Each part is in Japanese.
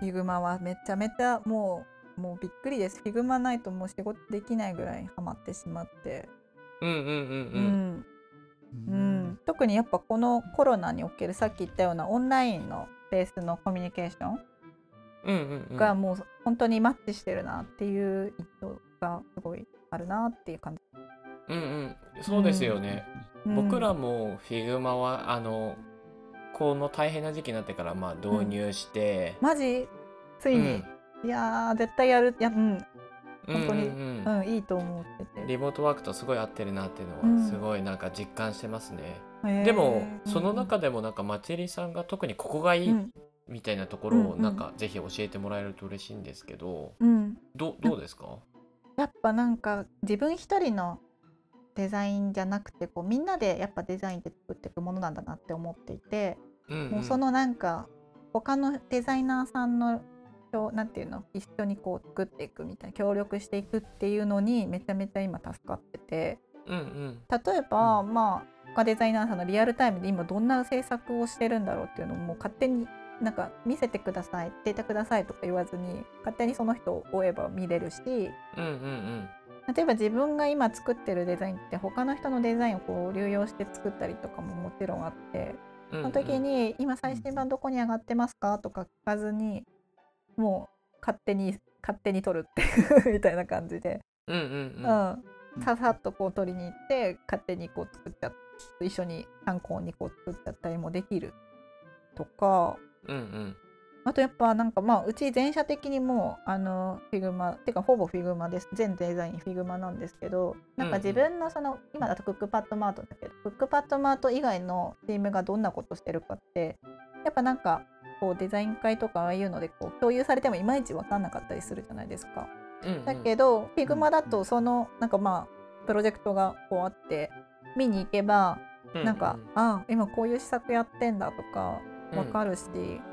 Figma はめちゃめちゃもうもうびっくりです。Figma ないともう仕事できないぐらいハマってしまって。うんうんうんううん。ん、うん、特にやっぱこのコロナにおけるさっき言ったようなオンラインのベースのコミュニケーションうんうんうん。がもう本当にマッチしてるなっていう印象がすごいあるなっていう感じ。うんうん。そうですよね、うん。僕らも Figma はあのこの大変な時期になってからまあ導入して、マジ？ついに、いやー絶対やる。いやうん。本当にうんうん。うんうんいいと思ってて。リモートワークとすごい合ってるなっていううん。のはすごいなんか実感してますね、でもその中でもなんかまちりさんが特にここがいいうん。みたいなところうんうんをなんかぜひ教えてもらえると嬉しいんですけどうん、どどうですか？やっぱなんか自分一人のデザインじゃなくてこうみんなでやっぱデザインって作っていくものなんだなって思っていて、うんうん。もうそのなんか他のデザイナーさんのなんていうの一緒にこう作っていくみたいな協力していくっていうのにめちゃめちゃ今助かってて。うんうん。例えば、まあ他デザイナーさんのリアルタイムで今どんな制作をしてるんだろうっていうのをもう勝手になんか見せてくださいデータくださいとか言わずに勝手にその人を追えば見れるし。うんうん例えば自分が今作ってるデザインって他の人のデザインをこう流用して作ったりとかももちろんあって。うんその時に今最新版どこに上がってますか？とか聞かずにもう勝手に勝手に撮るっていうみたいな感じで、うんうんううん。ん、ささっとこう撮りに行って勝手にこう作っちゃっ一緒に参考にこう作っちゃったりもできるとか。うんうんあとやっぱなんかまあうち全社的にもうあの Figma てかほぼ Figma です。全デザイン Figma なんですけどなんか自分のその、今だとクックパッドマートだけどクックパッドマート以外のチームがどんなことしてるかってやっぱなんかこうデザイン会とかああいうのでこう共有されてもいまいち分かんなかったりするじゃないですか。うんうん。だけど、 Figma だとそのなんかまあプロジェクトがこうあって見に行けばなんか、あ今こういう施策やってんだとかわかるし、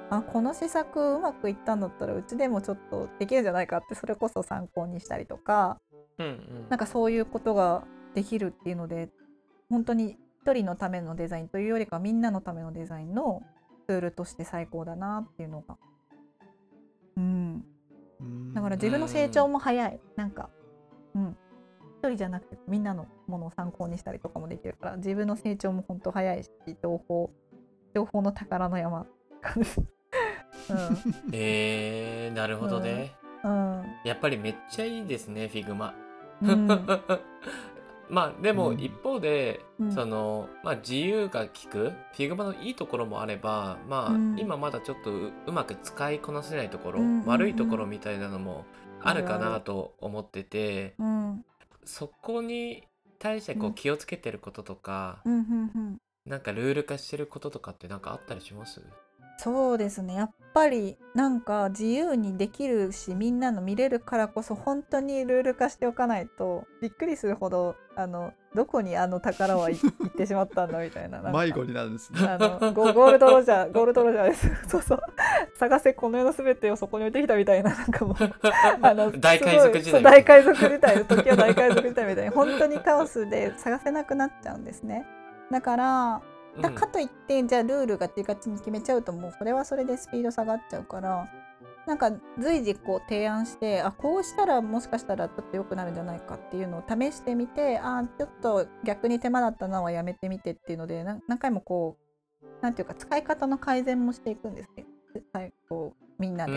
あこの施策うまくいったんだったらうちでもちょっとできるんじゃないかってそれこそ参考にしたりとかうんうん。なんかそういうことができるっていうので本当に一人のためのデザインというよりかみんなのためのデザインのツールとして最高だなっていうのが。うん、うん。だから自分の成長も早い。なんかうん。一人じゃなくてみんなのものを参考にしたりとかもできるから自分の成長も本当早いし情報情報の宝の山。感じえー、なるほどね、うん。やっぱりめっちゃいいですね Figma。うん。まあでもうん。一方で、うん。そのまあ自由が利く Figma のいいところもあればまあ、うん。今まだちょっとううまく使いこなせないところ、うんうんうん。悪いところみたいなのもあるかなと思っててうん。そこに対してこううん。気をつけてることとか、うんうんうんなんかルール化してることとかってなんかあったりします？そうですね。やっぱりなんか自由にできるしみんなの見れるからこそ本当にルール化しておかないとびっくりするほどあのどこにあの宝はい行ってしまったんだみたいな迷子になるんですね。あのゴゴールドロジャーゴールドロジャーです。そうそう。探せこの世のすべてをそこに置いてきたみたいななんかもうあの 大海賊時代。大海賊時代時は大海賊時代みたいに本当にカオスで探せなくなっちゃうんですねだからだかといってじゃあルールがガチガチに決めちゃうともうそれはそれでスピード下がっちゃうからなんか随時こう提案してあこうしたらもしかしたらちょっと良くなるんじゃないかっていうのを試してみてあちょっと逆に手間だったのはやめてみてっていうのでな何回もこうなんていうか使い方の改善もしていくんですね。最こうみんなで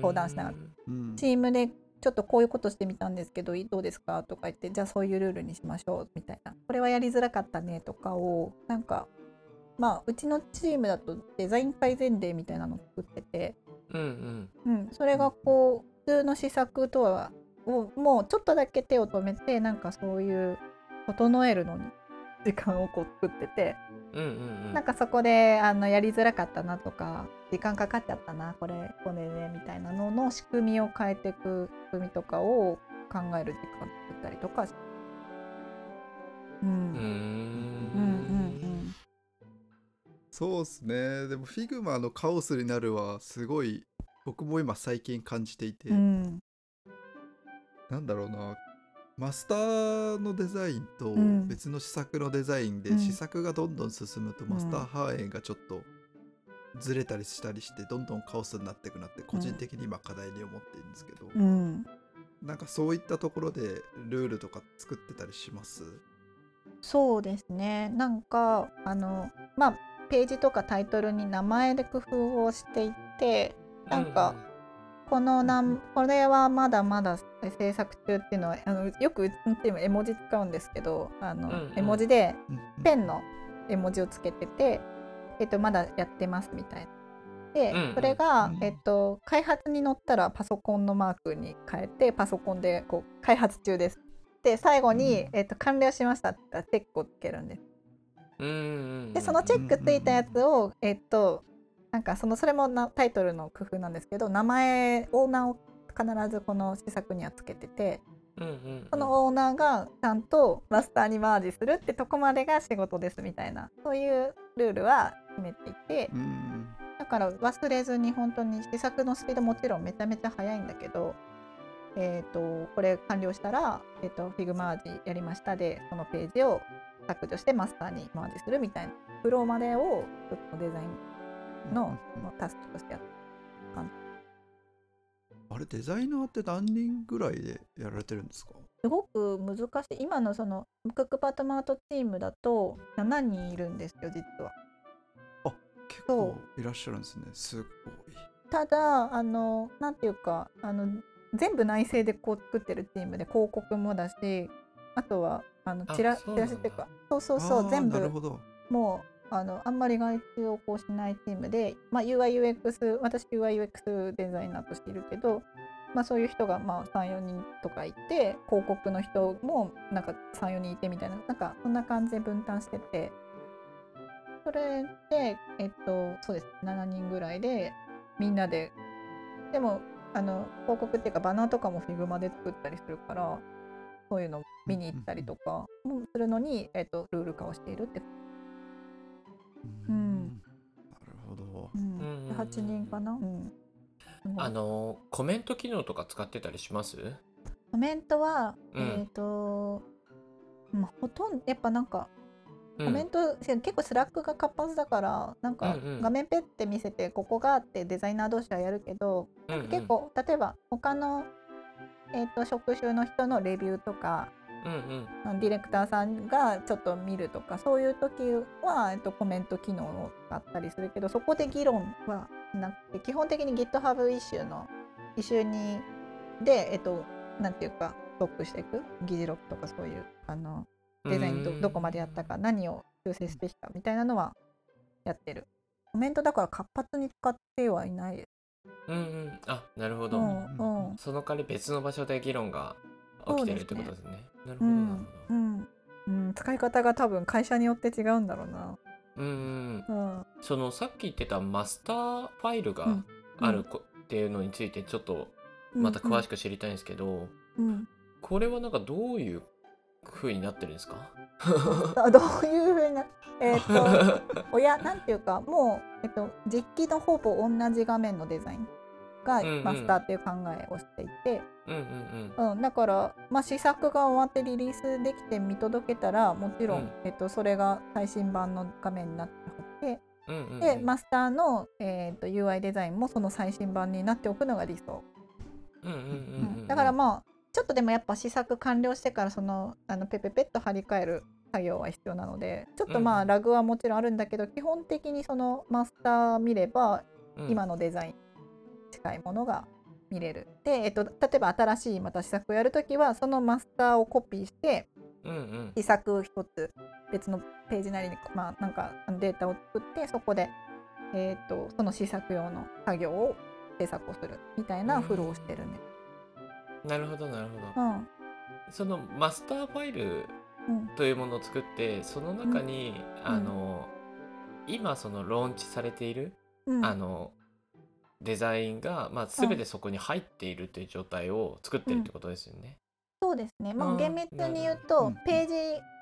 相談しながら。うん。チームでちょっとこういうことしてみたんですけどどうですか？とか言ってじゃあそういうルールにしましょうみたいな。これはやりづらかったねとかをなんかまあうちのチームだとデザイン改善デーみたいなのを作ってて、うんうん。うん、それがこう普通の施策とはをもうちょっとだけ手を止めてなんかそういう整えるのに時間をこう作ってて、うんうんうん。なんかそこであのやりづらかったなとか時間かかっちゃったなこれこれねみたいなのの仕組みを変えていく仕組みとかを考える時間を作ったりとか。しうん。うーうんうんん。そうっすね。でも Figma のカオスになるはすごい僕も今最近感じていて、うんうん。なんだろうなマスターのデザインとうん。別の試作のデザインで、うん。試作がどんどん進むとマスター反映がちょっとずれたりしたりしてどんどんカオスになっていくなって個人的に今課題に思っているんですけど、うん、なんかそういったところでルールとか作ってたりします？そうですね。なんかあのまあページとかタイトルに名前で工夫をしていってなんかこのなんこれはまだまだ制作中っていうのはあのよくうちのチーム絵文字使うんですけどあの、うんうん。絵文字でうんペンの絵文字をつけてて、えっと、まだやってますみたいな。で、うんうん。それが、うんえっと、開発に乗ったらパソコンのマークに変えてパソコンでこう開発中です。で最後に、うんえっと、完了しましたってチェックをつけるんです。でそのチェックついたやつを、えっとなんかそのそれもなタイトルの工夫なんですけど名前オーナーを必ずこの施策にはつけててうんうんうん。そのオーナーがちゃんとマスターにマージするってとこまでが仕事ですみたいなそういうルールは決めていてうんだから忘れずに本当に施策のスピードもちろんめちゃめちゃ速いんだけど、えー、とこれ完了したら、えー、とフィグマージやりましたでそのページを削除してマスターにマージするみたいなフローまでをちょっとデザインのタスクとしてやってあれデザイナーって何人ぐらいでやられてるんですか？すごく難しい。今のそのクックパッドマートチームだと7人いるんですよ実は。結構いらっしゃるんですね。すごい。ただあのなんていうかあの全部内製でこう作ってるチームで広告もだしあとはあのあチラチラシっていうかそうそうそあーう全部なるほど。もうあのあんまり外注をこうしないチームで、まあ、UIUX 私 UIUX デザイナーとしているけど、まあ、そういう人が34人とかいて広告の人もなんか34人いてみたいななんかそんな感じで分担してて。それでえっとそうです。7人ぐらいでみんなででもあの広告っていうかバナーとかも Figma で作ったりするからそういうのを見に行ったりとかもするのに、えっと、ルール化をしているってうん。なるほどうん。うん。うん。うん。8人かな、うん、あのコメント機能とか使ってたりしますコメントは、うん。えっ、と、まあ、ほとんどやっぱなんかコメント、結構 Slack が活発だからなんか画面ペッて見せてここがあってデザイナー同士はやるけど、結構例えば他の、えー、と職種の人のレビューとかうんうん。ディレクターさんがちょっと見るとかそういう時は、えっと、コメント機能を使ったりするけどそこで議論はなくて基本的に GitHub イシューのイシューにで、えっと、なんていうかストップしていく議事録とかそういうあのデザインどどこまでやったか何を修正してきたみたいなのはやってる。コメントだから活発に使ってはいない。ですうんうん。あなるほど、うんうん。その代わり別の場所で議論が起きてるってことですね。なるほどなるうんほど。うん、うん、使い方が多分会社によって違うんだろうな。うんうんうん。そのさっき言ってたマスターファイルがうん。あるこっていうのについてちょっとまた詳しく知りたいんですけど、うん。これはなんかどういう風になってるんですか？あどういうふうなえっ、と親なんていうかもう、えっと、実機のほぼ同じ画面のデザインがうんうん。マスターっていう考えをしていて、うんうんうん。だから、まあ、試作が終わってリリースできて見届けたらもちろん、うん。えっと、それが最新版の画面になってて。うんうんうん。でマスターの、えっと UI デザインもその最新版になっておくのが理想。うんうんうんうんうん。だからまあちょっとでもやっぱ試作完了してからそのあのペペペッと張り替える作業は必要なのでちょっとまあうん。ラグはもちろんあるんだけど、基本的にそのマスター見ればうん。今のデザイン近いものが見れる。で、えっと、例えば新しいまた試作をやるときはそのマスターをコピーしてうんうん。試作一つ別のページなりにまあなんかデータを作ってそこで、えっとその試作用の作業を制作をするみたいなフローをしてるね。なるほどなるほど、うん。そのマスターファイルうん。というものを作ってその中に、ん。あの今そのローンチされている、うん。あのデザインが、まあ、全てそこに入っているという状態を作ってるってことですよね。そうですね。まあ、うん厳密に言ううとん、ページ、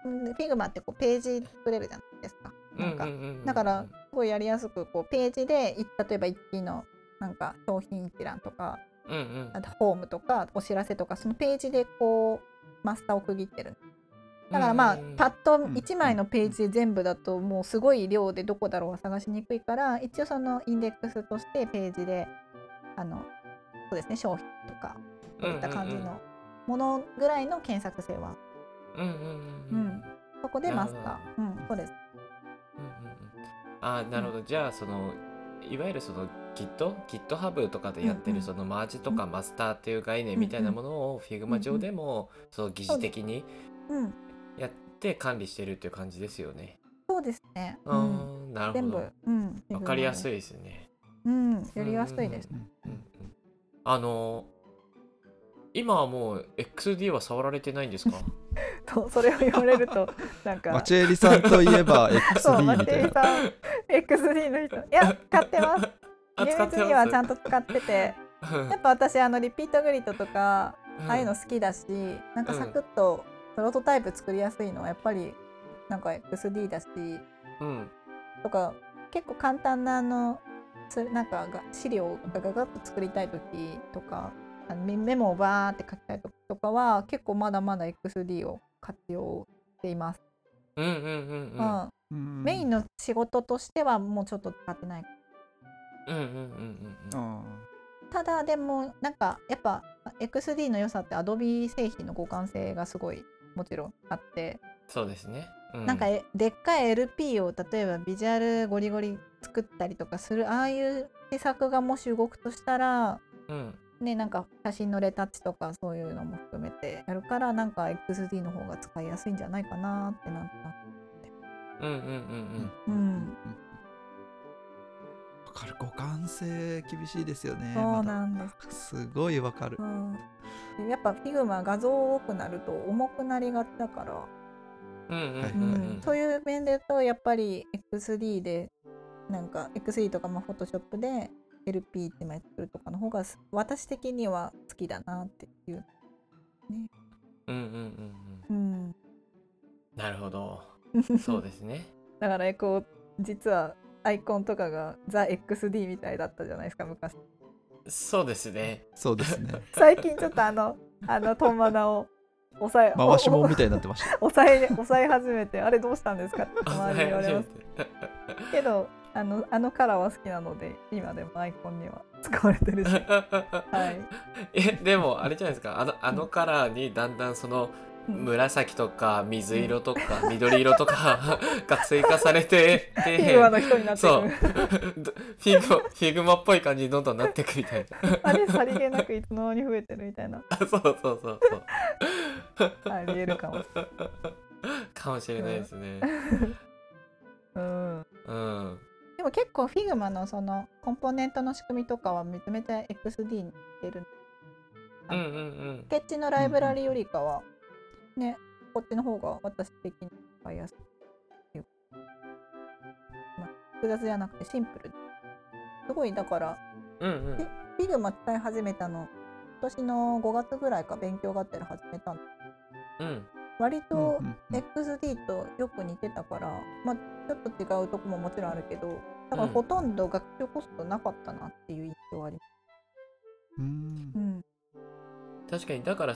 うん Figma ってこうページ作れるじゃないですか。なんか、うんうんうんうんだから、すごいやりやすく、こうページで、い例えば一期のなんか商品一覧とか、うんうんあとホームとか、お知らせとか、そのページでこう、マスターを区切ってる。だからまあうんパッとん1枚のページで全部だともうすごい量でどこだろうが探しにくいから一応そのインデックスとしてページであのそうですね商品とかそういった感じのものぐらいの検索性は。うんうんうんうんうん。そこでマスター。うんそうです。うんうんうん。あーなるほど、じゃあそのいわゆるその Git GitHub とかでやってるそのマージとかマスターっていう概念みたいなものを Figma 上でもその疑似的にうんやって管理してるっていう感じですよね。そうですね。ううん。んなるほ全部ど。うん。わかりやすいいですね。うん。やりやすいですうんうんうんあの今はもう XD は触られてないんですか？とそれを言われるとなんか。マチェリさんといえば そう XD マみたいな。チェリさん XD の人。いや使ってます。あ厳密にはちゃんと使ってて。やっぱ私あのリピートグリッドとかああいうの好きだし、なんかサクッとプロトタイプ作りやすいのはやっぱりなんか XD だしうん。とか結構簡単なあのそれなんかが資料がガガッと作りたい時とかあのメメモをバーって書きたい時とかは結構まだまだ XD を活用しています。うんうんうんううん。んうん。メインの仕事としてはもうちょっと使ってない。うんうんうんうんうんあただでもなんかやっぱ XD の良さって Adobe 製品の互換性がすごいもちろんあって、そうですね。うなんかえでっかい LP を例えばビジュアルゴリゴリ作ったりとかするああいう施策がもし動くとしたらうん。ねなんか写真のレタッチとかそういうのも含めてやるからなんか XD の方が使いやすいんじゃないかなってなったうんうんうんうん。うん。わかる。互換性厳しいですよね。そうまなんです、だ。すごいわかる。う。ん、でやっぱ Figma 画像多くなると重くなりがちだから。うんうんうんはいうん。そういう面で言うとやっぱり XD でなんか XD とかまあ Photoshop で LP1 枚作るとかの方がす私的には好きだなっていう。うんうんうんうん、うん。なるほど。そうですね。だからねこう実はアイコンとかがザ XD みたいだったじゃないですか昔。そうですね。そうですね。最近ちょっとあのあのトンマナを抑え回しもんみたいになってました。抑え抑え始めてあれどうしたんですか？って周りに言われます けどあのあのカラーは好きなので今でもアイコンには使われてるしはいえでもあれじゃないですか？あのあのカラーにだんだんそのうん紫とか水色とか 緑色とか が追加されてフィでグマの人になってそう。く フィグマフィグマっぽい感じにどんどんなっていくみたいな。あれさりげなくいつの間に増えてるみたいな。あそうそうそうそう。ありえるかも。しかもしれないですね。うん、うん。でも結構 Figma のそのコンポーネントの仕組みとかはめちゃめちゃ XD に似てる。うんうんうん。スケッチのライブラリよりかは、ねこっちの方が私的に使いやすいっていう、まあ、複雑じゃなくてシンプル。すごいだからうんうん。 Figma 使い始めたの今年の5月ぐらいか勉強がてら始めたの。うん。割と XD とよく似てたから、まあ、ちょっと違うとこももちろんあるけどだからうん。ほとんど学習コストなかったなっていう印象はあります。うん。うん。確かにだから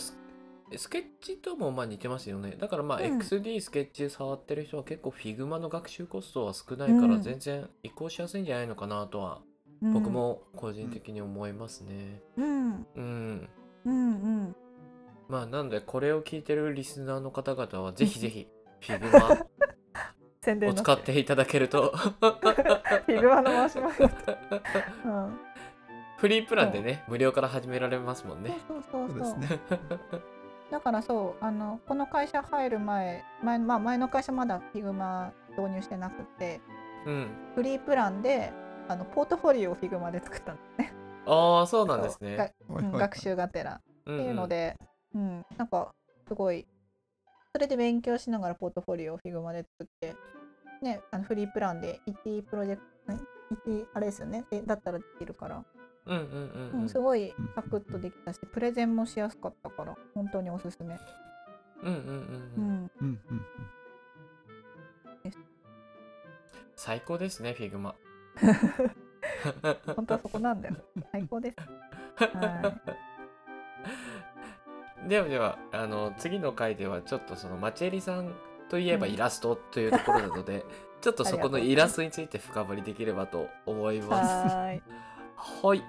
ススケッチともまあ似てますよね。だからまあうん。XD スケッチ触ってる人は結構 Figma の学習コストは少ないからうん。全然移行しやすいんじゃないのかなとはうん。僕も個人的に思いますね。うん。うん。うんうん。まあなのでこれを聞いてるリスナーの方々はぜひぜひ Figma 宣伝の。を使っていただけると。フィグマの回し者。うん、フリープランでね無料から始められますもんね。そうそうそうそう。そうですね。だからそうあのこの会社入る前前,、まあ、前の会社まだ Figma 導入してなくてうん。フリープランであのポートフォリオを Figma で作ったんですね。ああそうなんですね。そう。ん学習がてら。っっていうので、うん。なんかすごいそれで勉強しながらポートフォリオを Figma で作って、ね、あのフリープランで ET プロジェクト、ん？ET あれですよね？でだったらできるから、うんうんうんうんうんすごいサクッとできたしプレゼンもしやすかったから本当におすすめ。うんうんうんううんん、うんうん最高ですね Figma 本当はそこなんだよ。最高です。はではではあの次の回ではちょっとそのマチェリさんといえばイラストというところなので、ちょっとそこのイラストについて深掘りできればと思います。はい。